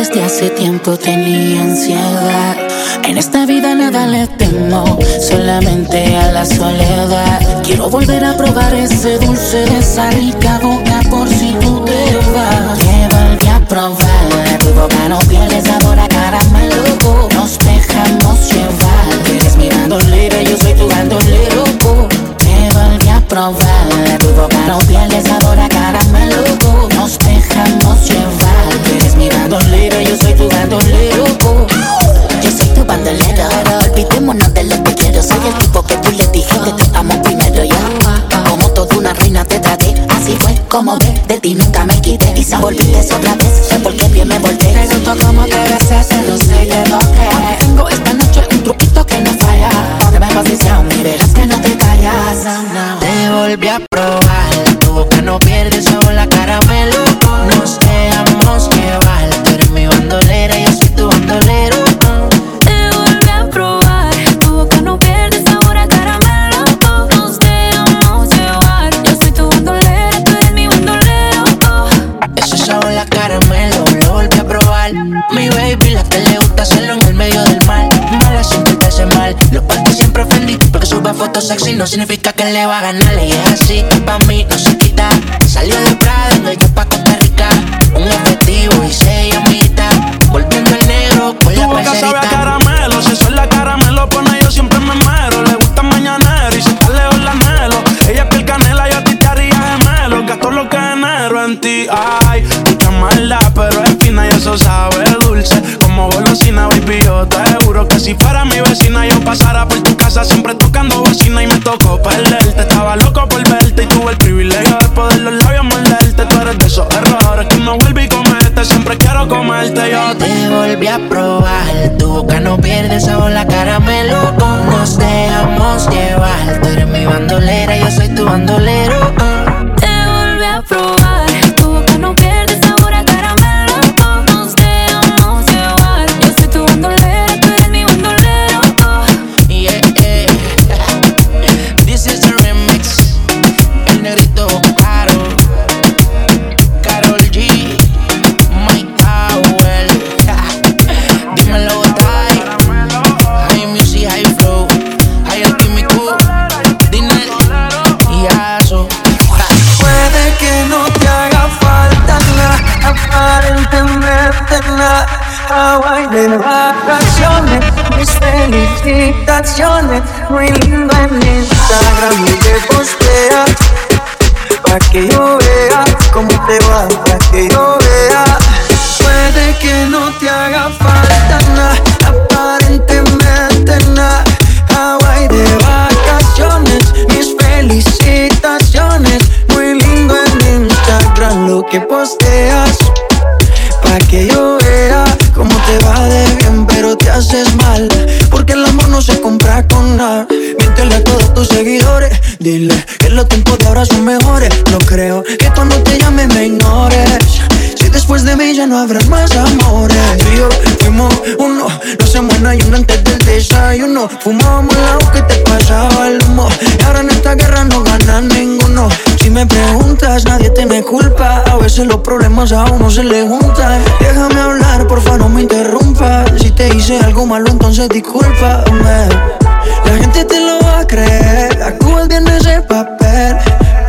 desde hace tiempo tenía ansiedad. En esta vida nada le temo, solamente a la soledad. Quiero volver a probar ese dulce de esa rica boca por si tú te vas. Que volví a probar, tu boca no pierde sabor a caramelo. Nos dejamos llevar, eres mi bandolera, yo soy tu bandolero. Que volví a probar, tu boca no pierde sabor a caramelo. Nos dejamos llevar, eres mi bandolera, yo soy tu bandolero. Yo soy tu bandolero, olvidémonos de lo que. Soy el tipo que tú le dijiste te amo primero yo. Como toda una reina te traté, así fue como ve, de ti nunca me quité. Y si volviste otra vez, sé por qué bien me volteé. Pregunto cómo te besas, no sé lo que. Tengo esta noche un truquito que no falla. Póngame en posición y verás que no te callas. Te volví a probar, tu boca no pierde sabor la caramelo. Nos dejamos sexy no significa que le va a ganar. Y es así, pa' mí no se quita. Salió de Prada, y yo pa' Costa Rica. Un efectivo y se llamita. Volviendo el negro con Tu la boca sabe a caramelo, si eso es la caramelo pone yo siempre me muero. Genero en ti, ay. Mucha maldad, pero es fina y eso sabe dulce. Como golosina, baby, yo te juro que si fuera mi vecina yo pasara por tu casa siempre tocando bocina y me tocó perderte. Estaba loco por verte y tuve el privilegio de poder los labios morderte. Tú eres de esos errores que no vuelve y comete. Siempre quiero comerte yo te volví a probar, tu boca no pierde sabor la caramelo. Nos dejamos llevar, tú eres mi bandolera, yo soy tu bandolero. Muy lindo en Instagram y te posteas. Pa' que yo vea cómo te va, pa' que yo vea. Puede que no te haga falta nada, aparentemente nada. Hawaii de vacaciones, mis felicitaciones. Muy lindo en Instagram lo que posteas. Miéntele a todos tus seguidores. Dile que los tiempos de ahora son mejores. No creo que cuando te llame me ignores. Si después de mí ya no habrá más amores. Tú y yo fuimos uno, no se muera y uno antes del desayuno. Fumábamos la que te pasaba el humo. Y ahora en esta guerra no gana ninguno. Si me preguntas, nadie tiene culpa. A veces los problemas a uno se le juntan. Déjame hablar, porfa, no me interrumpas. Si te hice algo malo, entonces discúlpame. La gente te lo va a creer. Actúas bien ese papel,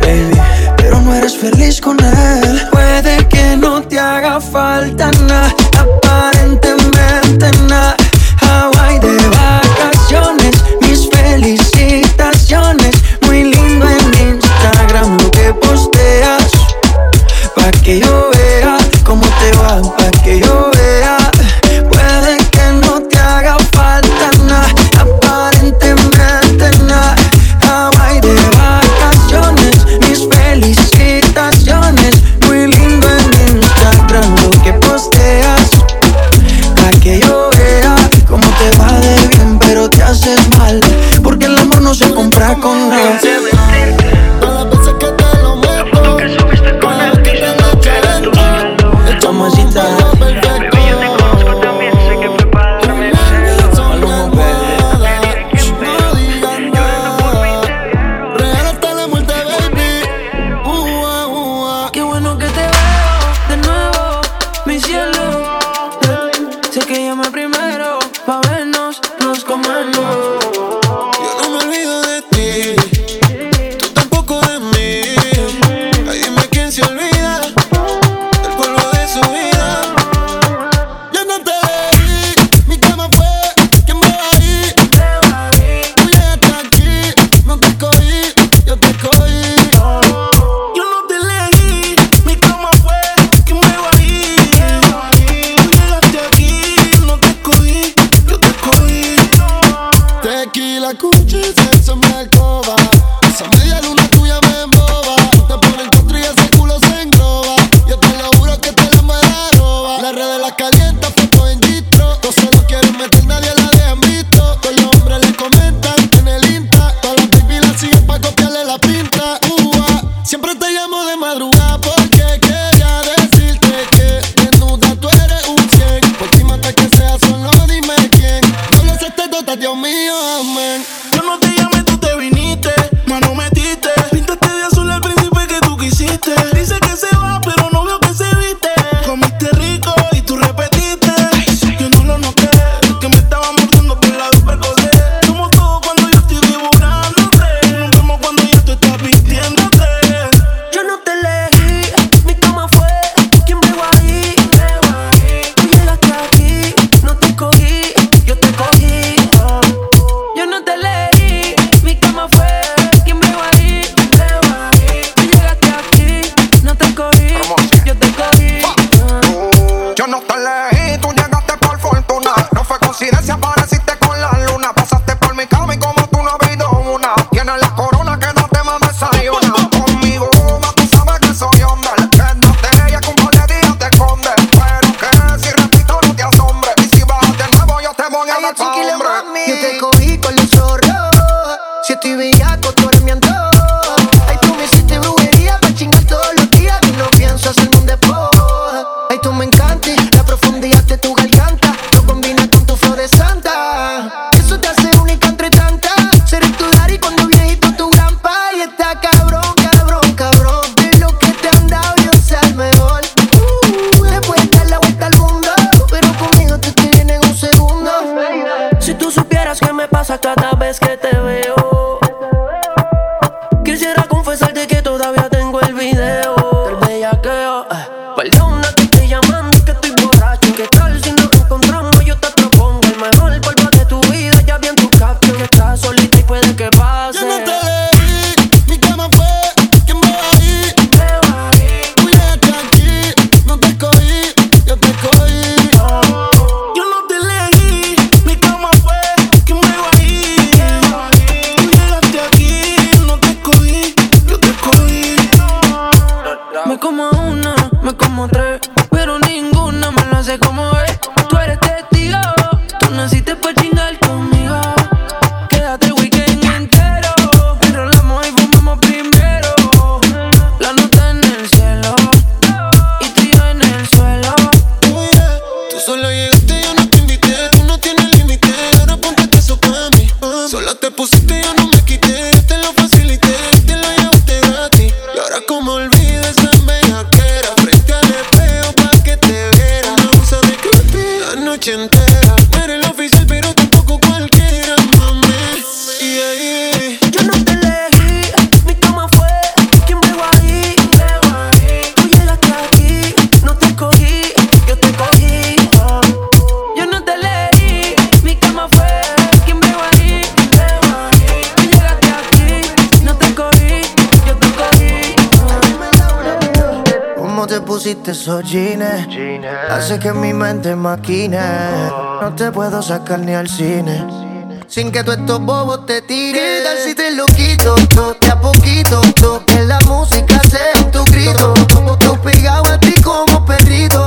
baby. Pero no eres feliz con él. Puede que no te haga falta nada, aparentemente nada. pusiste esos jeans. Hace que mi mente maquine. No te puedo sacar ni al cine. Sin que tú estos bobos te tiren. ¿Qué tal si te lo quito? Tú, de a poquito. Tú, que la música sea tu grito. Tú pegado a ti como perrito.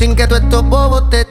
Sin que tú estos bobos te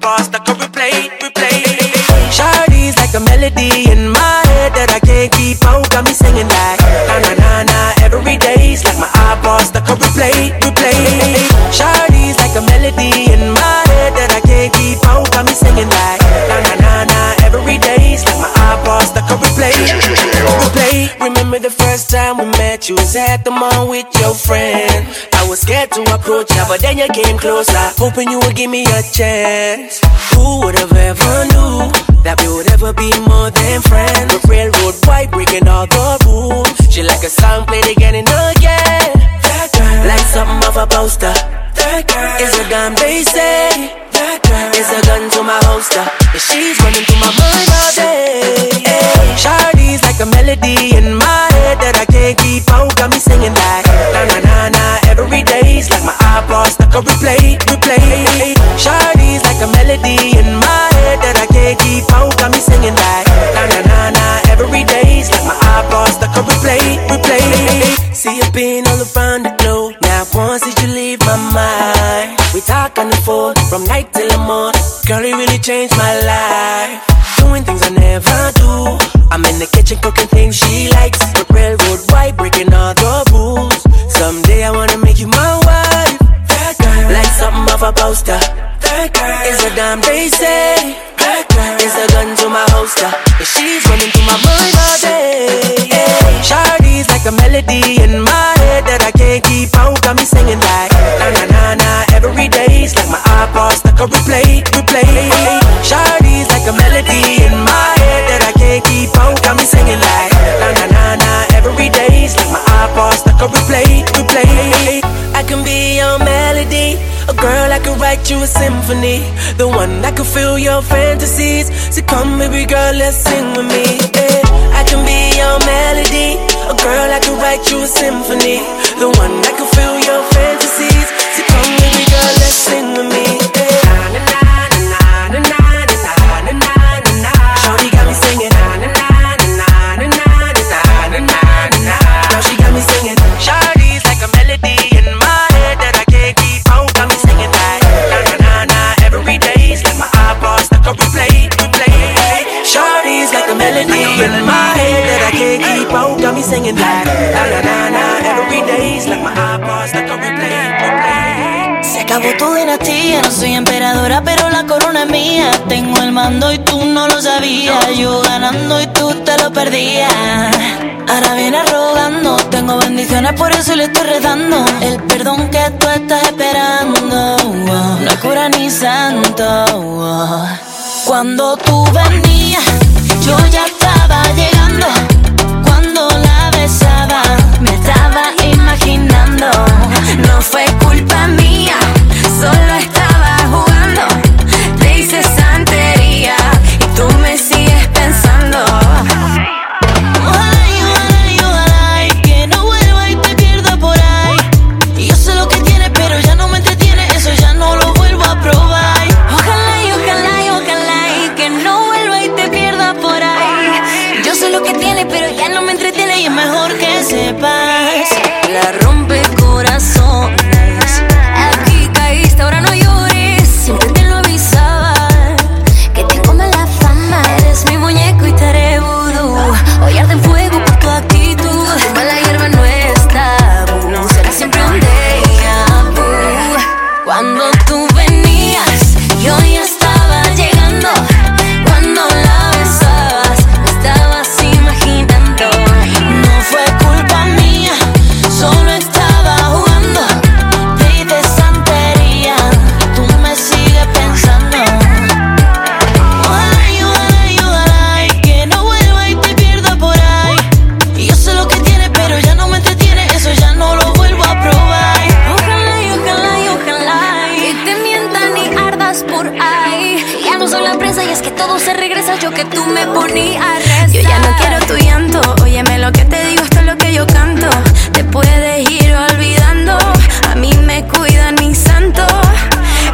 IPod stuck on replay, replay. Shawty's like a melody in my head that I can't keep out. Got me singing like na na na na every day. Like my iPod stuck on replay, replay. Shawty's like a melody in my head that I can't keep out. Got me singing like na na na na every day. Like my iPod stuck on replay, replay. Remember the first time we met, you was at the mall with your friend. I was scared to approach ya, but then you came closer, hoping you would give me a chance. Who would have ever knew that we would ever be more than friends? The railroad white breaking all the rules. She like a song played again and again. That girl, like something off a poster. That girl is a gun, they say. That girl is a gun to my holster. And she's running through my mind all day. Hey, Shawty's like a melody on replay, replay. Shawty's like a melody in my head that I can't keep out. Got me singing like na na na na every day. It's like my iPod stuck on replay, replay. See you been all around the globe. Now once did you leave my mind? We talk on the phone from night till the morning. Girl, it really changed my life. Doing things I never do. I'm in the kitchen cooking things she likes. But railroad white breaking all the rules. Off a poster. Girl is a damn they say. Girl is a gun to my holster. And she's running through my mind all day. Hey, Shawty's like a melody in my head that I can't keep out. Got me singing like na na na na every day. It's like my iPod stuck on replay, replay. Shawty's like a melody in my head that I can't keep out. Got me singing like na na na na every day. It's like my iPod stuck on replay. write you a symphony, the one that can fill your fantasies. So come, baby girl, let's sing with me. Yeah. I can be your melody, a girl I can write you a symphony, the one that can fill your mía. Tengo el mando y tú no lo sabías. Yo ganando y tú te lo perdías. Ahora vienes rogando. Tengo bendiciones, por eso le estoy rezando. El perdón que tú estás esperando. No cura ni santo. Cuando tú venías, yo ya estaba llegando. Cuando la besaba, me estaba imaginando. No fue culpa mía, solo es noche santería y tú me sigues pensando.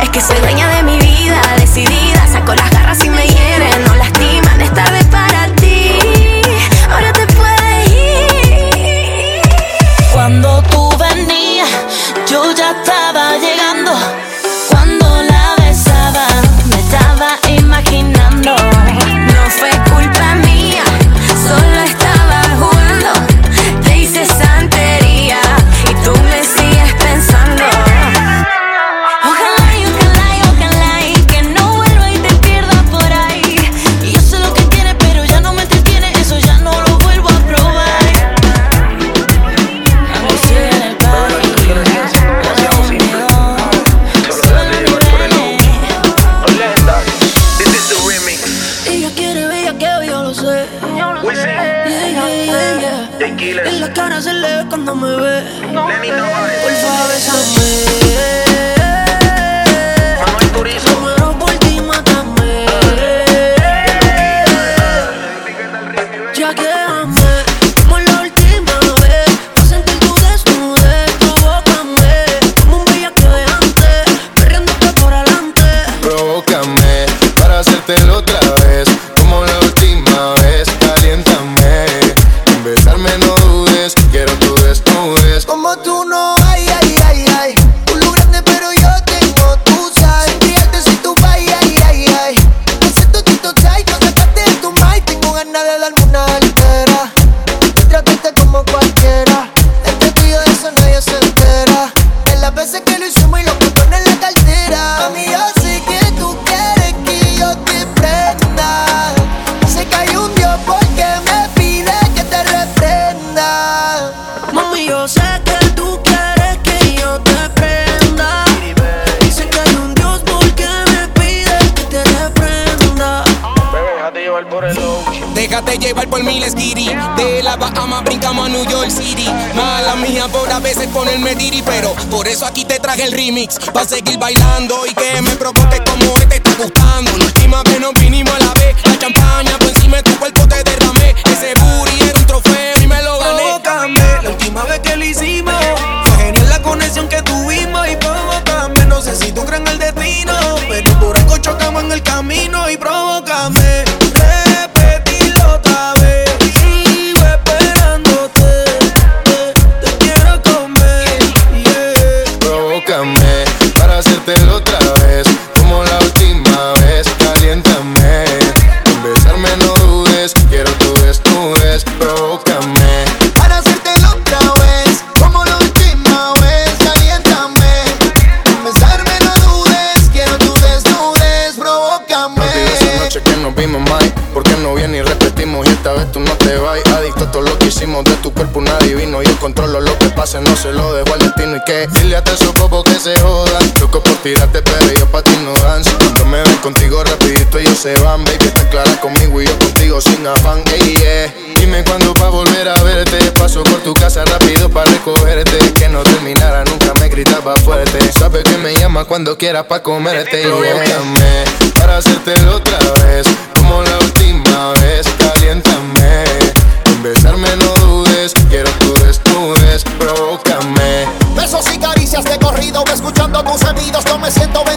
Es que soy dueña de mi vida cuando quieras pa' comerte. Y búscame para hacértelo otra vez. Como la última vez, caliéntame. En besarme no dudes, quiero tu desnudes, provócame. Besos y caricias de corrido, escuchando tus sonidos, yo me siento bendecido,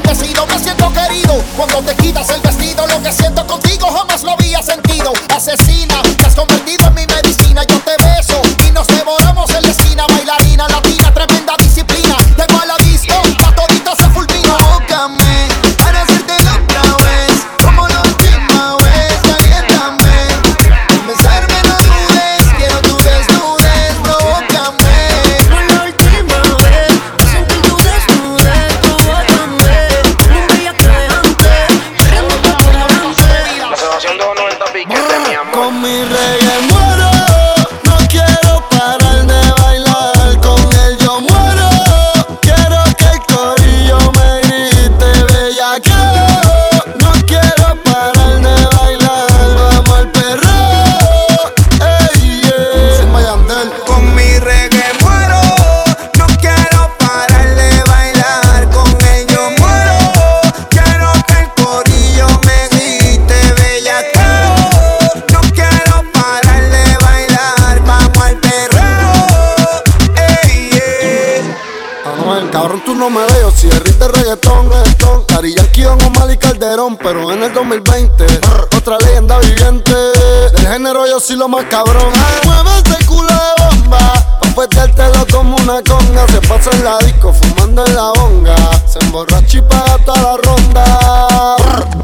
pero en el 2020, otra leyenda viviente. Del género yo soy lo más cabrón. Mueve ese culo de bomba, pa' petértelo como una conga. Se pasa en la disco, en la bonga. Se emborracha y paga toda la ronda.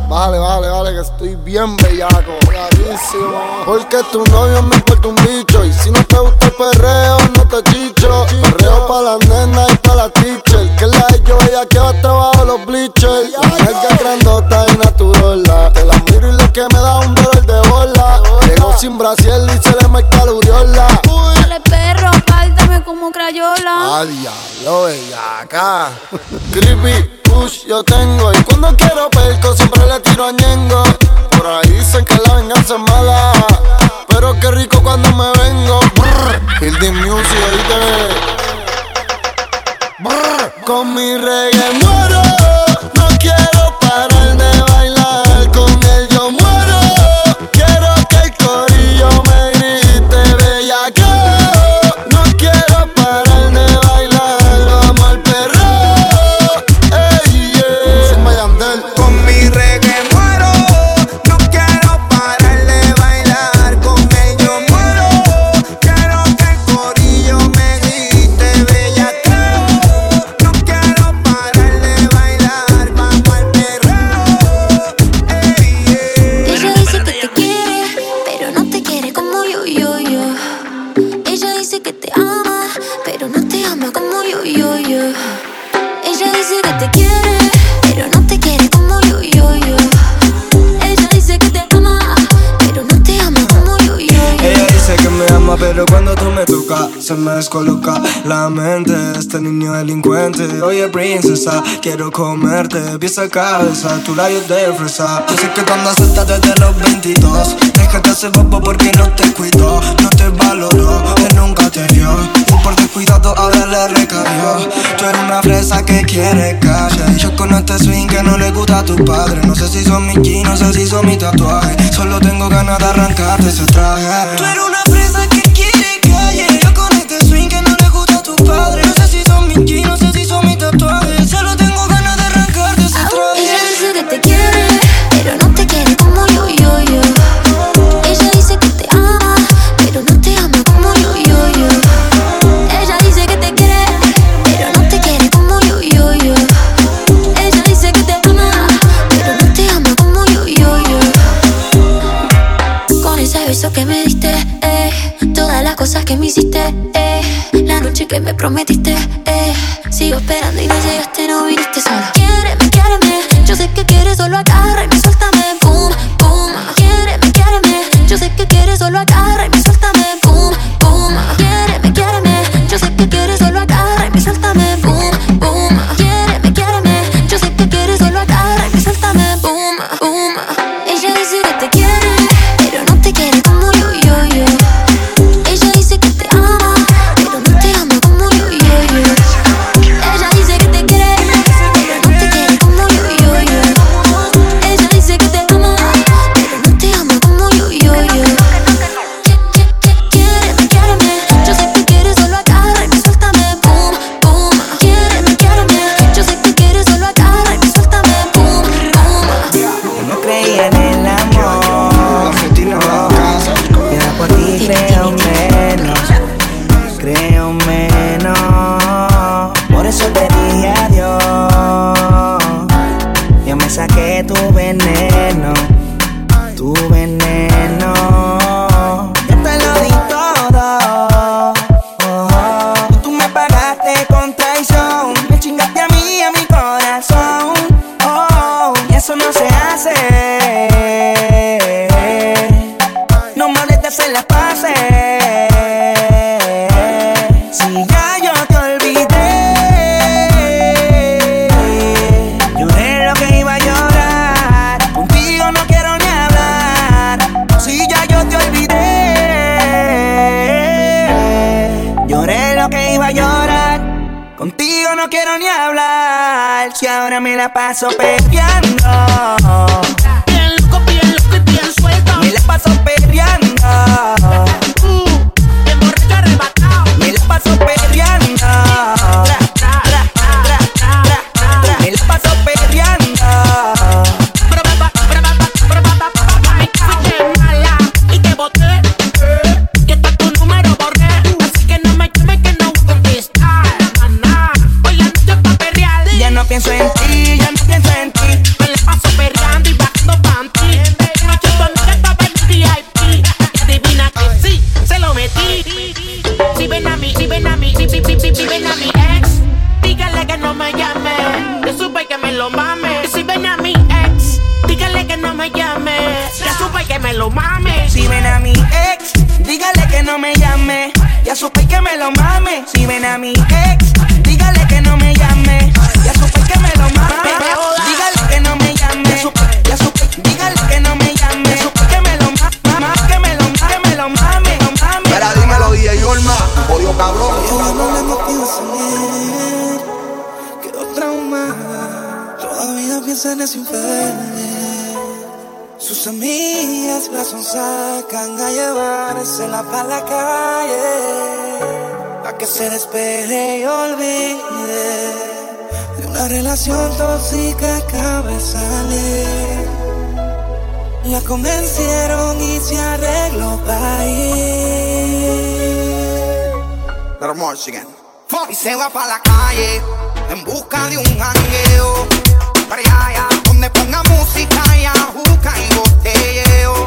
Vale, vale, vale, que estoy bien bellaco, clarísimo. Porque tu novio me importa un bicho. Y si no te gusta el perreo, no te chicho. Perreo pa' las nenas y pa' la teacher. Que la yo ella que va trabajo los bleachers. Una grandota y naturola. Te la miro y lo que me da un dolor de bola. Sin brasiel y se le marca la uriola. Dale perro, pártame como crayola. Ah, diablo, bellaca. Creepy, push, yo tengo. Y cuando quiero perco, siempre le tiro a Ñengo. Por ahí dicen que la venganza es mala. Pero qué rico cuando me vengo. Brr, Hildy Music, oíste. Brr, Con mi reggae muero. No quiero pero cuando tú me tocas se me descoloca la mente este niño delincuente. Oye, princesa, quiero comerte pieza a cabeza, tu labios de fresa. Yo sé que cuando suelta desde los 22, déjate hacer bobo porque no te cuidó, no te valoró, él nunca te dio. Y por descuidado ahora le recayó. Tú eres una fresa que quiere calle. Yo con este swing que no le gusta a tu padre. No sé si son mis jeans, no sé si son mis tatuajes. Solo tengo ganas de arrancarte ese traje. Tú eres una fresa que beso que me diste, eh, todas las cosas que me hiciste, eh, la noche que me prometiste, eh, sigo esperando y no llegaste, no viniste sola. la paso peleando espere y olvide de una relación tóxica acaba de salir. La convencieron y se arregló para ir. Y se va para la calle en busca de un jangueo. Para allá, donde ponga música y ajuca y botelleo.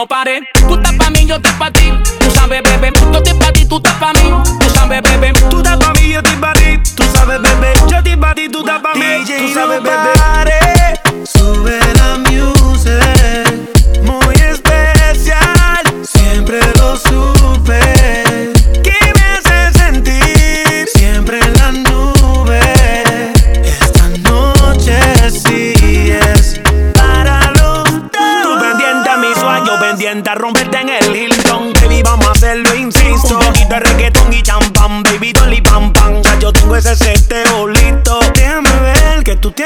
no paré. Tú estás pa' mí, yo estoy pa' ti. Tú sabes, bebé, yo estoy pa' ti, tú estás pa' mí. Tú sabes, bebé, tú estás pa' mí, yo estoy pa' ti. Tú sabes, bebé, yo estoy pa' ti, tú estás pa' mí. Tú sabes, bebé.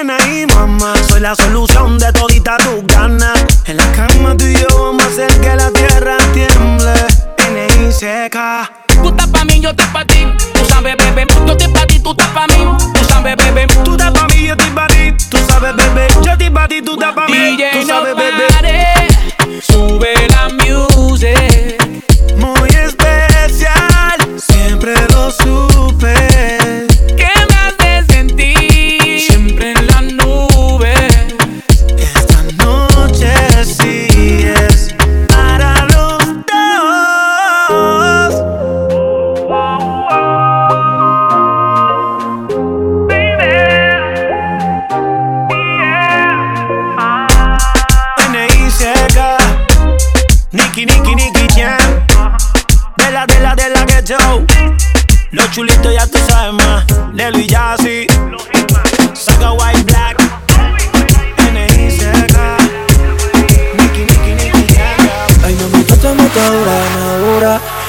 Ahí, mamá. Soy la solución de todita tus ganas. En la cama tú y yo vamos a hacer que la tierra tiemble. N.I.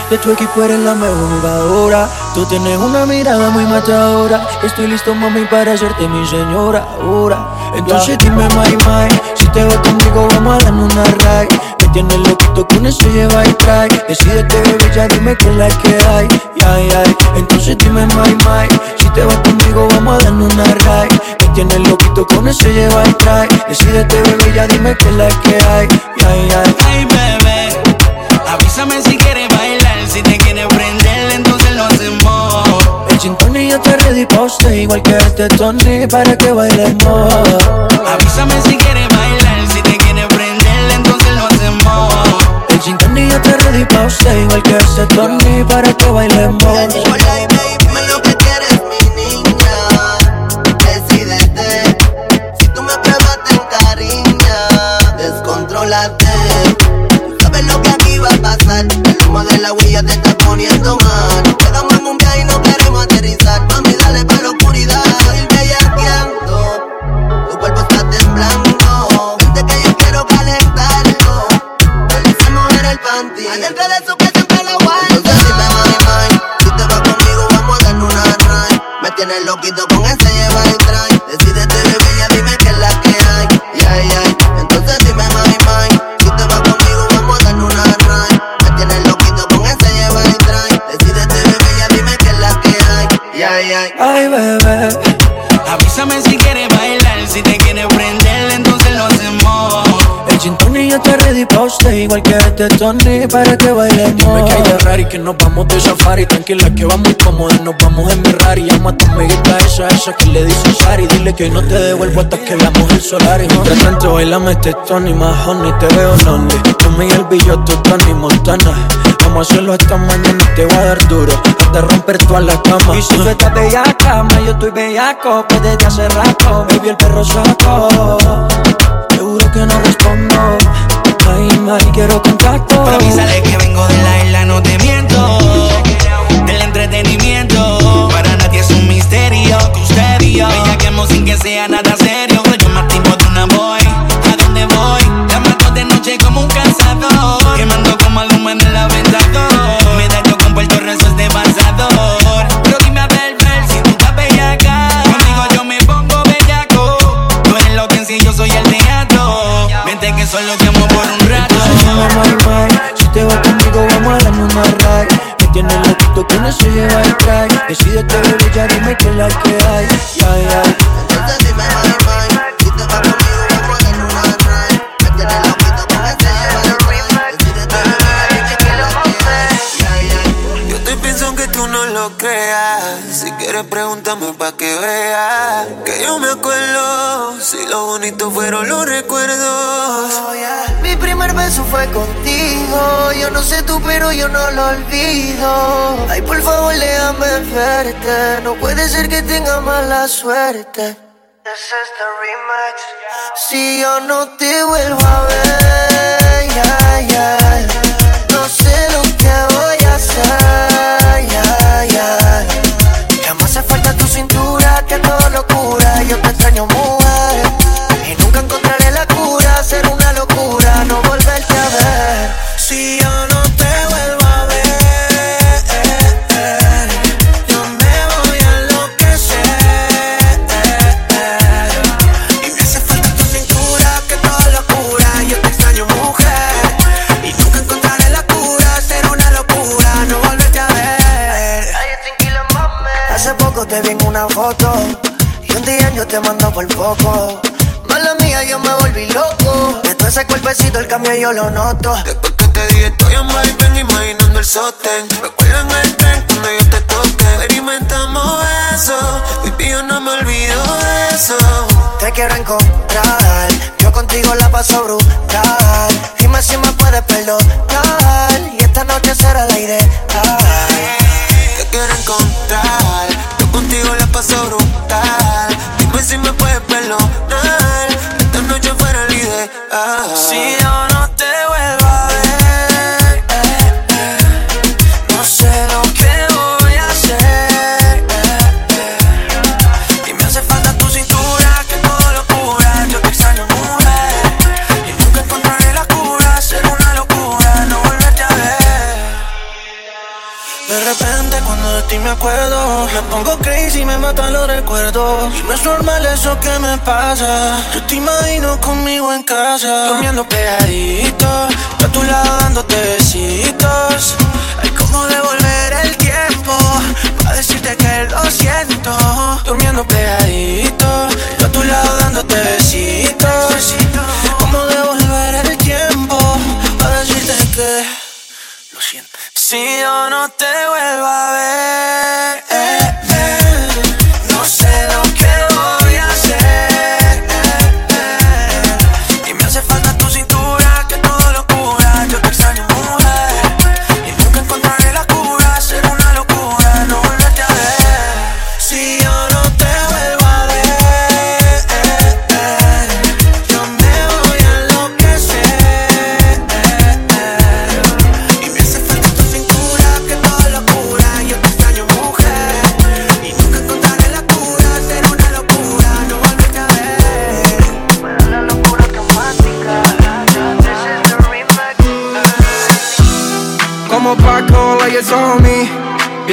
De tu equipo eres la mejor jugadora. Tú tienes una mirada muy matadora. Estoy listo, mami, para hacerte mi señora. Ahora. Entonces dime, my, my. Si te vas conmigo, vamos a dar una ride. Me tienes loquito con eso lleva y trae. Decídete, bebé, ya dime qué es la que hay. Ay, ay. Entonces dime, my, my. Si te vas conmigo, vamos a dar una ride. Me tienes loquito con eso lleva y trae. Decídete, bebé, ya dime qué es la que hay. Ay, ay. Ay, bebé, avísame si yo te ready pa' usted Igual que este Tony para que bailemos Avísame si quieres bailar. Si te quieres prender, entonces lo hacemos. El y yo te ready pa' usted Igual que este Tony para que bailemos Ay, bebé. Avísame si quieres bailar. Si te quieres prender, entonces lo hacemos. El chintón y yo te ready pa' usted Igual que este Tony para que bailemos. Dime que hay de raro y que nos vamos de safari. Tranquila que vamos cómodos, nos vamos en mi rari Llama a tu amiguita esa, esa que le dice Sari Dile que no te devuelvo hasta que la mujer solar Y mientras tanto bailame este Tony más honey Te veo lonely, tú me y el billote Tony Montana Vamos a hacerlo hasta mañana, te voy a dar duro Hasta romper toda la cama Y si tú estás bellaca, ma, yo estoy bellaco Pues desde hace rato, baby, el perro saco Seguro que no respondo Ay, ay, quiero contacto Pero avísale que vengo de la isla, no te miento. Del entretenimiento. Para nadie es un misterio que usted y yo. Bellaqueamos sin que sea nada serio. Me tienes loquito con eso lleva y trae Decídete bebé ya dime qué es la que hay Ay, ay Entonces dime, mami, mami, si te vas conmigo, vamos a darnos una ride. Me tienes loquito con ese lleva y trae. Decídete, bebé, ya dime qué es la que hay. Yeah, yeah. Yo estoy pienso aunque tú no lo creas. Si quieres, pregúntame pa' que veas. Que yo me acuerdo. Si lo bonito fueron los recuerdos. Beso fue contigo. Yo no sé tú, pero yo no lo olvido. Ay, por favor, déjame verte. No puede ser que tenga mala suerte. Si yo no te vuelvo a ver, ya, ya. No sé lo que voy a hacer, ya, ya. Me hace falta tu cintura, que todo locura. Yo te extraño, mujer. Cambio yo lo noto. Después que te dije estoy en ven imaginando el sostén. Recuerda en el tren cuando yo te toque. Experimentamos eso, baby yo no me olvido de eso. Te quiero encontrar, yo contigo la paso brutal. Dime si me puedes perdonar. Y esta noche será la idea. Te quiero encontrar, yo contigo la paso brutal. Dime si me puedes perdonar. Idea. Si yo no te vuelvo acuerdo. Me pongo crazy me matan los recuerdos. Y no es normal eso que me pasa. Yo te imagino conmigo en casa Durmiendo pegadito a tu lado dándote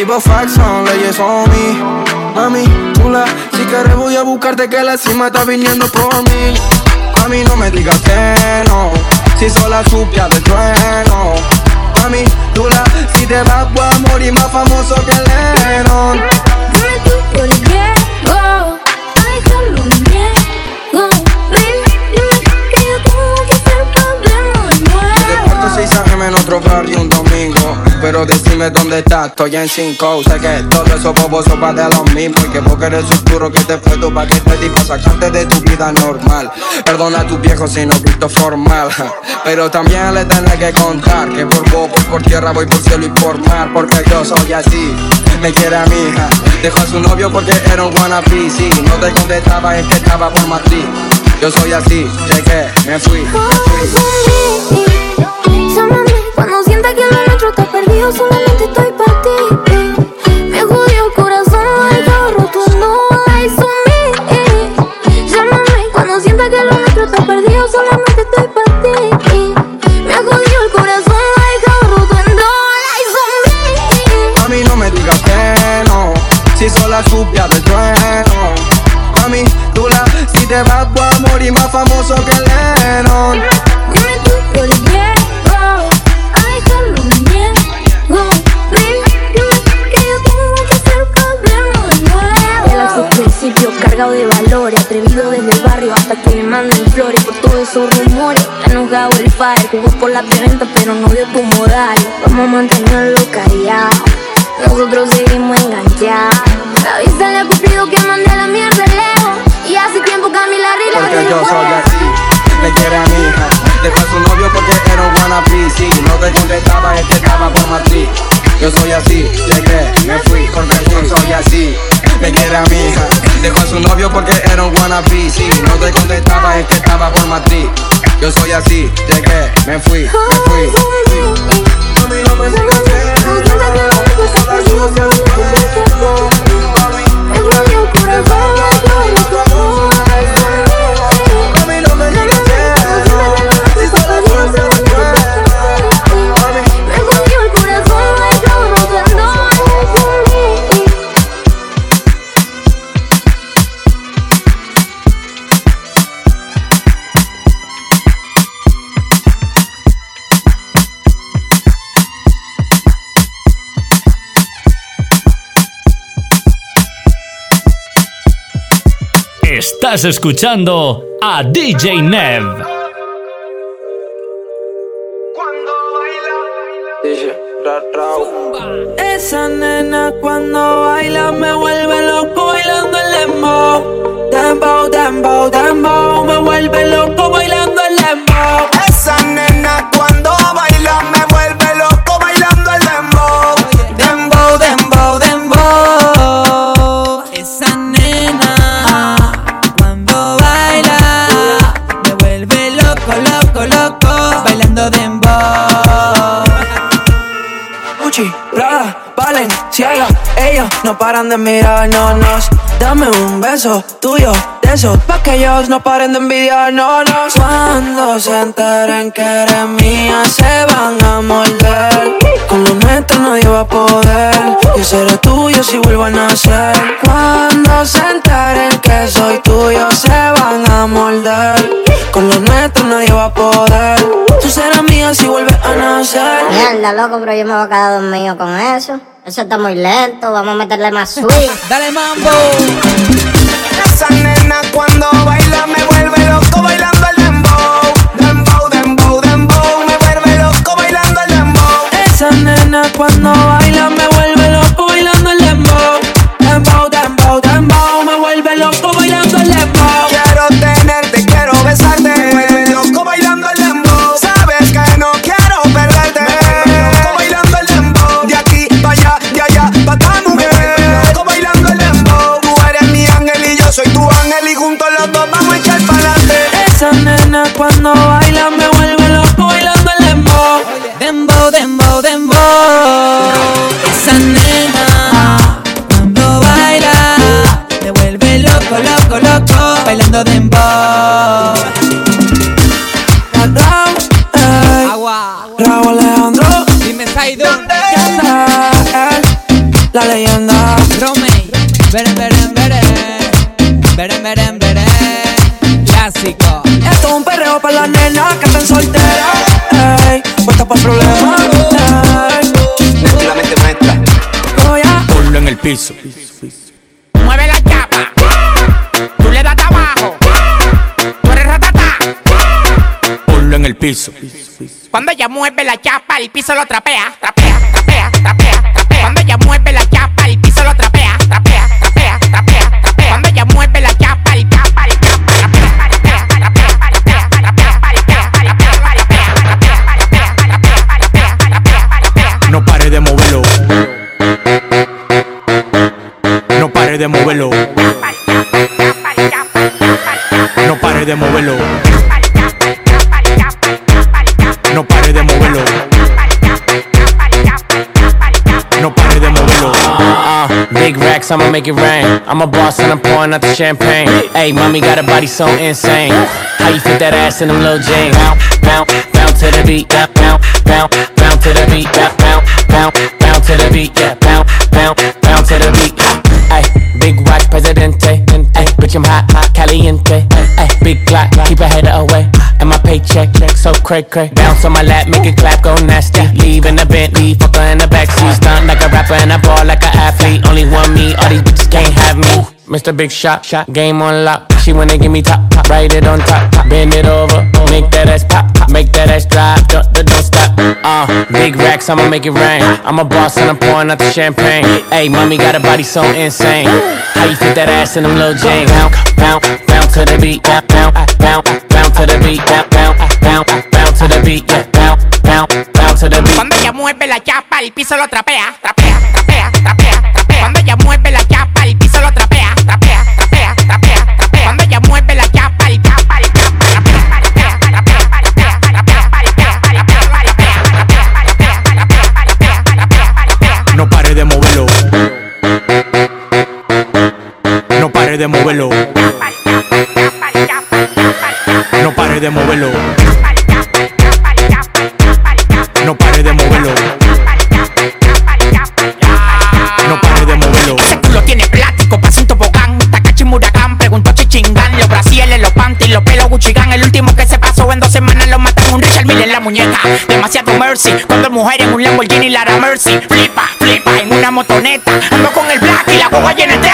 Vivo Faxon, leyes on me. Mami, chula, si quieres voy a buscarte que la cima está viniendo por mí. A mí no me digas que no, si sola supia del trueno. Mami, chula, si te vas voy a morir más famoso que Lennon. Dime tú por el Diego, ay, déjalo. Ven, dime que yo tengo que vernos de nuevo. Puerto 6 AM en otro barrio un domingo Pero decime dónde estás, estoy en 5 Sé que todo eso bobo sopa de los mismos Y que vos eres oscuro que te fue tu paquete Y para sacarte de tu vida normal. Perdona a tus viejos si no visto formal. Pero también le tenés que contar Que por voy por tierra, voy por cielo y por mar. Porque yo soy así, me quiere a mi hija Dejó a su novio porque era un wannabe Si no te contestaba es que estaba por Madrid. Yo soy así, llegué, me fui, me fui solamente estoy para ti. Me jodió el corazón, el carro rotundo, la hizo mí. Llámame cuando sienta que lo nuestro está perdido, solamente estoy para ti. Me jodió el corazón, el carro rotundo, la hizo mí. Mami, no me digas que no, si sola supia del trueno. Mami, tú la, si te vas a morir más famoso que Lennon. Le manden flores por todos esos rumores. Está enojado el fire, jugó por la preventa pero no dio tu modal. Vamos a mantenerlo callado, nosotros seguimos enganchados. Avísale a Cupido que mande a la mierda lejos. Y hace tiempo Camila Rila Porque yo soy así, me quiere a mi hija Dejó a su novio porque era un wannabe Si no te contestaba es que estaba por Madrid Yo soy así, llegué, me fui yo soy así Me quiere a mi hija Dejó a su novio porque era un wannabe Si no te contestaba es que estaba por Madrid Yo soy así, llegué, me fui, me fui Mami, no me que sucia, Me el corazón, el Estás escuchando a DJ Nev. Esa nena cuando baila me vuelve loco bailando el dembow. Dembow, dembow, dembow, me vuelve loco no paran de mirarnos. Dame un beso tuyo de esos pa' que ellos no paren de envidiarnos. Cuando se enteren que eres mía, se van a morder. Con lo nuestro nadie va a poder. Yo seré tuyo si vuelvo a nacer. Cuando se enteren que soy tuyo, se van a morder. Con lo nuestro nadie va a poder. Tú serás mía si vuelves a nacer. Mierda, loco, pero yo me voy a quedar dormido con eso. Eso está muy lento, vamos a meterle más swing. Dale mambo. Esa nena cuando baila me vuelve loco bailando el dembow. Dembow, dembow, dembow, me vuelve loco bailando el dembow. Esa nena cuando baila me vuelve La leyenda. Romey. Beren, beren, beren. Beren, beren, beren. Clásico. Esto es un perreo para las nenas que están solteras. Ey, puesta para problemas. Ey. La mente maestra. Oh, ya. Ponlo en el piso. Mueve la chapa. Tú le das abajo. Tú eres ratata. Ponlo en el piso. Cuando ella mueve la chapa, el piso lo trapea. Trapea, trapea, trapea, trapea. Cuando ella mueve la chapa, el piso lo trapea. Trapea, trapea, trapea, trapea. Cuando ella mueve la chapa, el chapa, el chapa. Trapea, trapea, trapea, trapea, trapea, trapea, trapea, trapea, trapea, trapea, trapea. No pare de moverlo. No pare de moverlo. No pare de moverlo. Big racks, I'ma make it rain. I'm a boss and I'm pouring out the champagne. Hey, mommy got a body so insane. How you fit that ass in them little jeans? Bounce, bounce, bounce to the beat. Bounce, bounce, bounce to the beat. Bounce, bounce, bounce to the beat. Yeah, bounce, bounce, bounce to the beat. Hey, big watch, presidente. Hey, bitch, I'm hot, hot, caliente. Hey, big clock, keep your head away. Eh. And my paycheck, so cray cray. Bounce on my lap, make it clap, go nasty. Leave in the Bentley, fuck her in the backseat. Stunt like a rapper and I ball like an athlete. Only one me, all these bitches can't have me. Mr. Big Shot, shot, game on lock. She wanna give me top, top, write it on top, top. bend it over, make that ass pop, pop. make that ass drop, don't, don't don't stop. Uh, big racks, I'ma make it rain. I'm a boss and I'm pouring out the champagne. Hey, mommy got a body so insane. How you fit that ass in them little jeans? Bounce, bounce, bounce to the beat, bounce, bounce, bounce, bounce to the beat, bounce, bounce, bounce, bounce to the beat, yeah, bounce, bounce, bounce to the beat. Cuando ella mueve la chapa, el piso lo trapea. Trapea, trapea, trapea, pare de moverlo. No pare de moverlo. No pare de moverlo. No pare de moverlo. Tú lo tienes plástico, pasa un tobogán. Takachi Murakam, preguntó a Chichingan. Los brasieles, los panties, los pelos Guccigan. El último que se pasó en dos semanas lo matan un Richard Mille en la muñeca. Demasiado mercy. Cuando mujer en un Lamborghini Lara Mercy. Flipa, flipa en una motoneta. Ando con el black y la boba llena de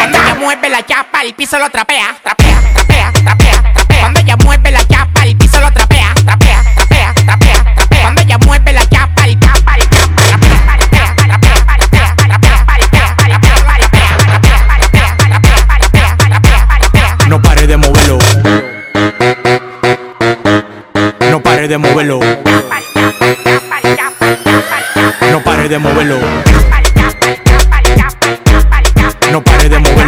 mueve la chapa, el piso lo trapea, trapea, trapea, trapea, trapea. Cuando ella mueve la chapa, el piso lo trapea, trapea, trapea, trapea, trapea. Cuando ella mueve la chapa, el trapea, trapea, trapea, trapea, trapea, trapea, trapea, trapea, No pare de moverlo. No pare de moverlo. No pare de moverlo. No pare de moverlo.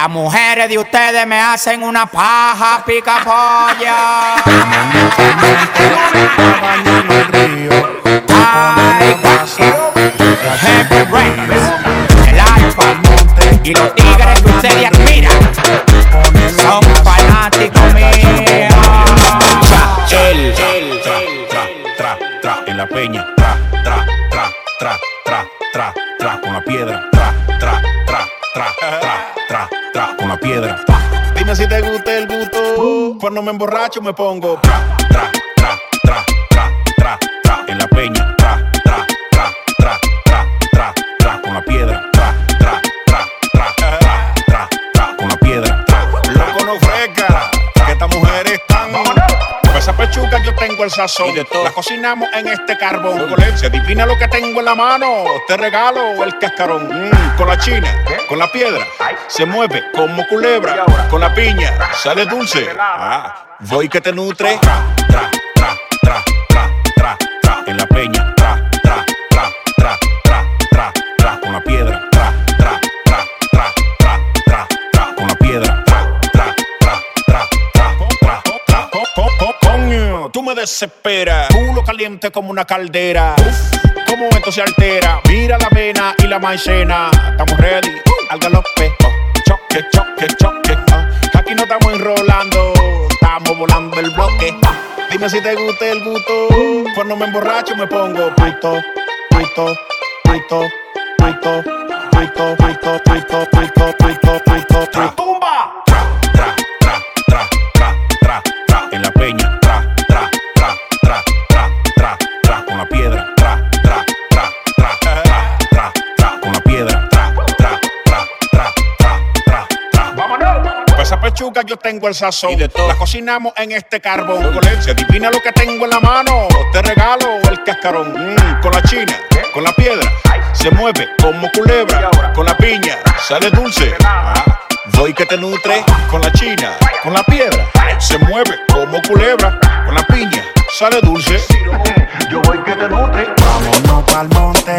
Las mujeres de ustedes me hacen una paja pica polla. El alfa y los tigres que ustedes admiran son fanáticos míos. Tra, tra, en la peña, tra, tra, tra, tra, tra, tra, tra, con la piedra, tra, tra, tra, tra, tra, piedra. Dime si te gusta el gusto, cuando me emborracho me pongo, tra, tra, tra, tra, tra, tra, tra, en la peña, esa pechuga yo tengo el sazón. La cocinamos en este carbón. Se adivina lo que tengo en la mano. Te regalo el cascarón. Mm, con la china, con la piedra. Se mueve como culebra. Con la piña, sale dulce. Ah, voy que te nutre. Tra, tra, tra, tra, tra, tra, tra, en la peña. Me desesperas. Culo caliente como una caldera. Uf, cómo esto se altera. Mira la avena y la maicena. Estamos ready al galope. Oh, choque, choque, choque. oh. Aquí no estamos enrolando. Estamos volando el bloque. Ah, Dime si te gusta el gusto. Cuando me emborracho me pongo puto. Yo tengo el sazón. La cocinamos en este carbón. Se adivina lo que tengo en la mano. Te regalo el cascarón. Mm, con la china, con la piedra. Se mueve como culebra. Con la piña, sale dulce. Ah, voy que te nutre. Con la china, con la piedra. Se mueve como culebra. Con la piña, sale dulce. Yo voy que te nutre. Vámonos pa'l monte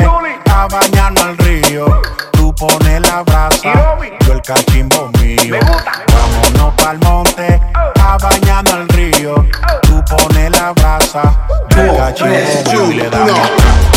a bañarnos al río. Tú pones la brasa, yo el cachimbo Julia, Julia, it!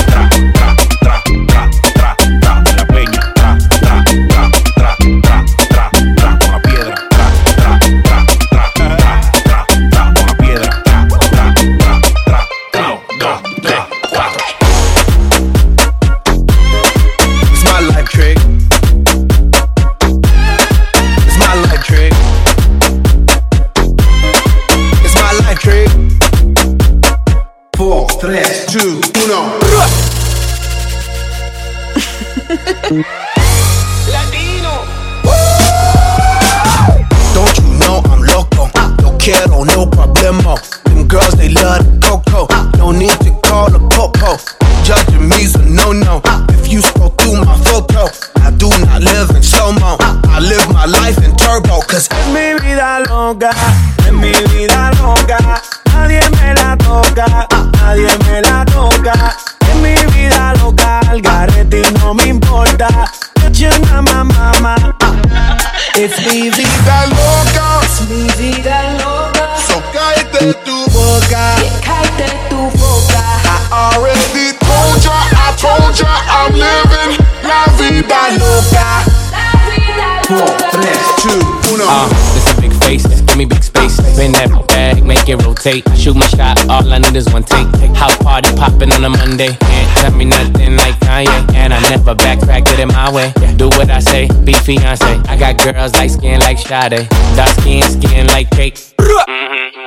Give me big space. Spin that bag, make it rotate. Shoot my shot, all I need is one take. House party popping on a Monday. Can't tell me nothing like Kanye. And I never backtrack, get it my way. Do what I say, be fiance. I got girls like skin like Sade. Dark skin, skin like cake. Okay,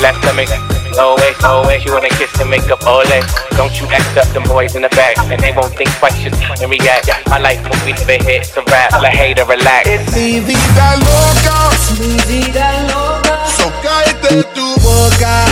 left stomach. Go away, go away. She wanna kiss and make up ole. Don't you act up, them boys in the back. And they won't think twice, just and react. My life movie never hit, it's a rap. Tell a hater, relax. Mi vida loca, es mi vida loca. So cállate tu boca,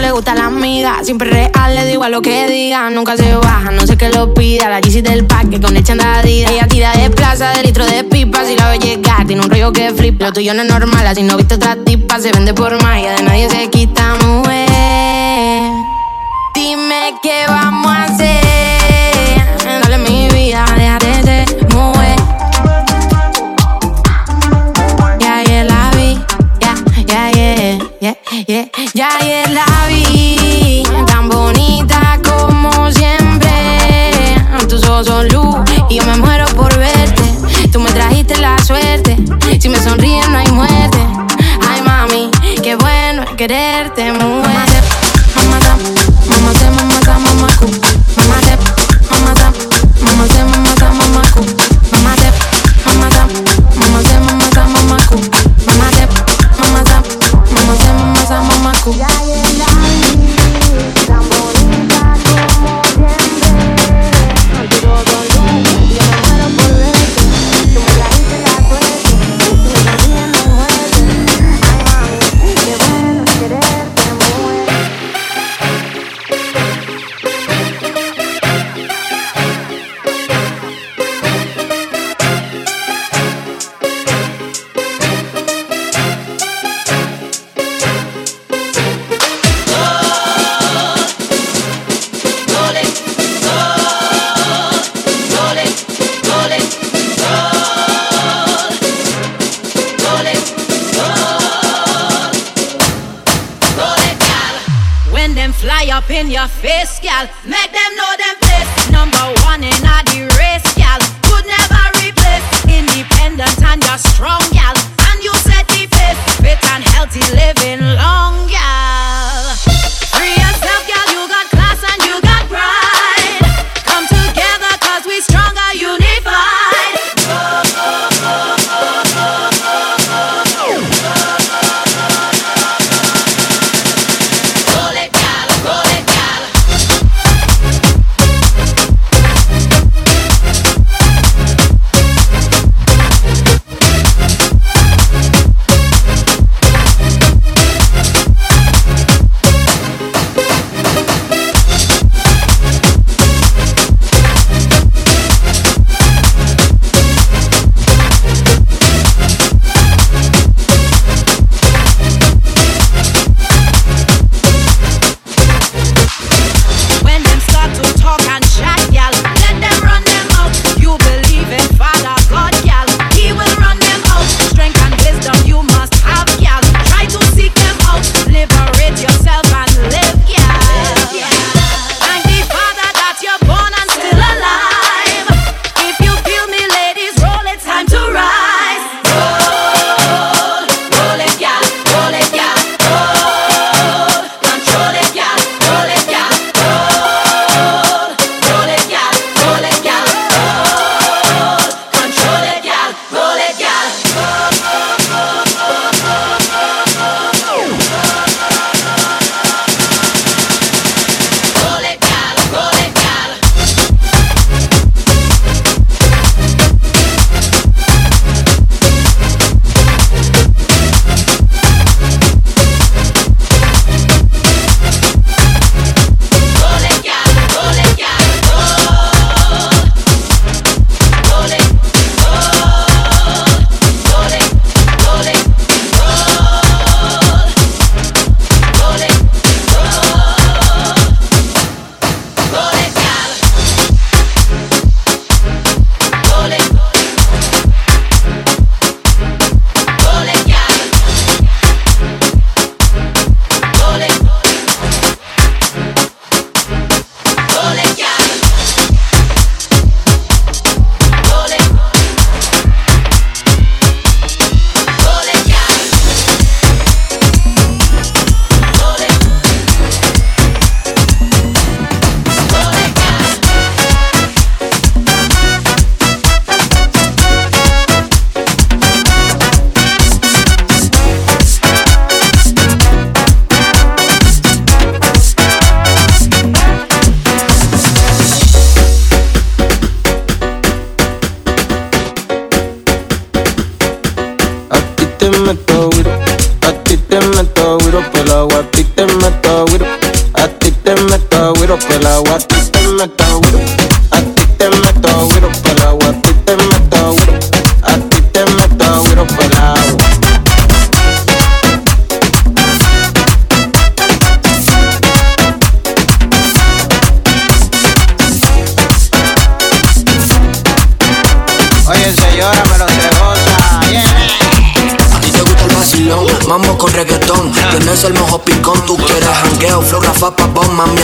le gusta la amiga. Siempre real, le digo a lo que diga. Nunca se baja, no sé qué lo pida. La Yeezy del parque con el chandadida. Ella tira de plaza, de litro de pipa. Si la ve llegar, tiene un rollo que flipa. Lo tuyo no es normal, así no viste otra tipa. Se vende por malla, de nadie se quita, mujer. Dime qué vamos a hacer. Dale mi vida, déjate Ya ayer la vi, tan bonita como siempre. Tus ojos luz y yo me muero por verte. Tú me trajiste la suerte, si me sonríes no hay muerte. Ay mami, qué bueno es quererte, mujer.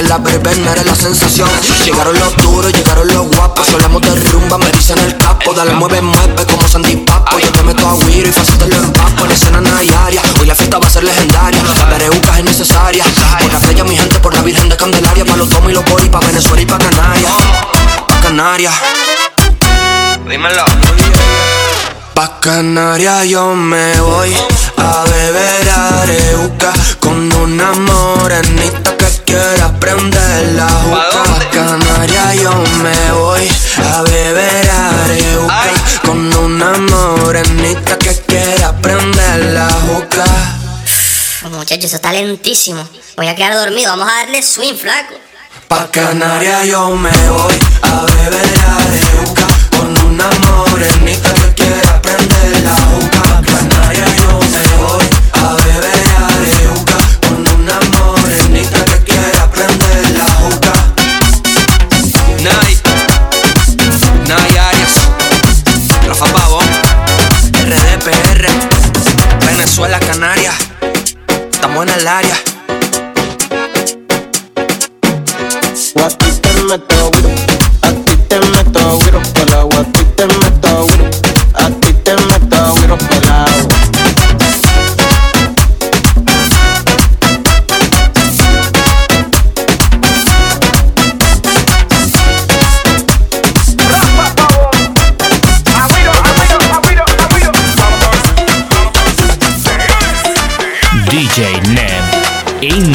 La verbena eres la sensación. Llegaron los duros, llegaron los guapos. Hablamos de rumba, me dicen el capo. Dale, mueve, mueve como Sandy Papo. Yo te meto a Wiro y fácil te lo empapo. En la escena Nayaria, hoy la fiesta va a ser legendaria. La es necesaria. Por la playa, mi gente, por la Virgen de Candelaria. Pa' los tomos y los boris, pa' Venezuela y pa' Canarias. Pa' Canarias. Dímelo. Pa' Canarias yo me voy a beber areuca con una morenita que quiera la juca. Pa' Canarias yo me voy a beber areuca con una morenita que quiera prender la juca. Muchachos, eso está lentísimo. Voy a quedar dormido. Vamos a darle swing, flaco. Pa' Canarias yo me voy a beber areuca con una morenita que quiera prender la juca. la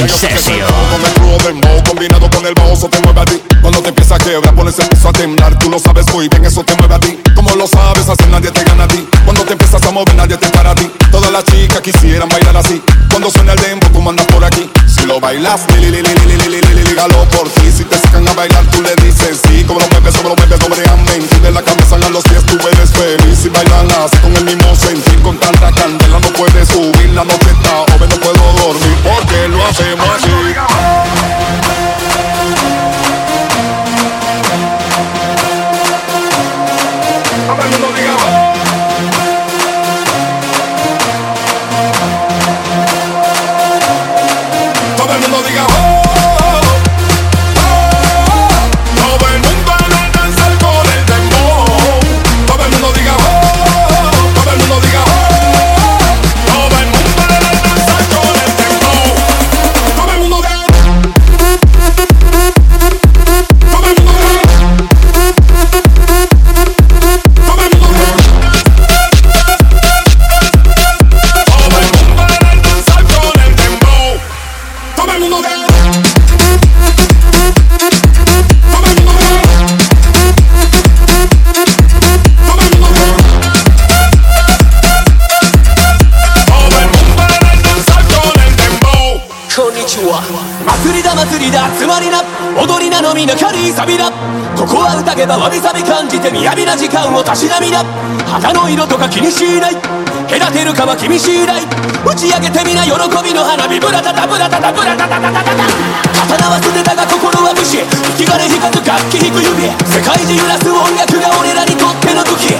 Incesio. Combinado con el bajo, eso te mueve a ti. Cuando te empieza a quebrar, pones el piso a temblar. Tú lo sabes muy bien, eso te mueve a ti. Como lo sabes, así nadie te gana a ti. Cuando te empiezas a mover, nadie te para a ti. Todas las chicas quisieran bailar así. Cuando suena el dembow, tú mandas por aquí. Si lo bailas, li, li, por ti. Si te sacan a bailar, tú le dices sí. Como lo mueves, sobre lo mueves, sobre amén. Si de la cabeza a los pies, tú eres feliz. Si bailan así con el mismo sentir, con tanta candela, no puedes subir la noche. Está What? けばわびさび感じて雅な時間をたしなみだ旗の色とか気にしない。隔てるかは君次第打ち上げてみな。喜びの花火。ブラタタブラタタブラタタタタタタ。刀は捨てたが心は武士引き金引かず楽器引く指世界中揺らす音楽が俺らにとっての武器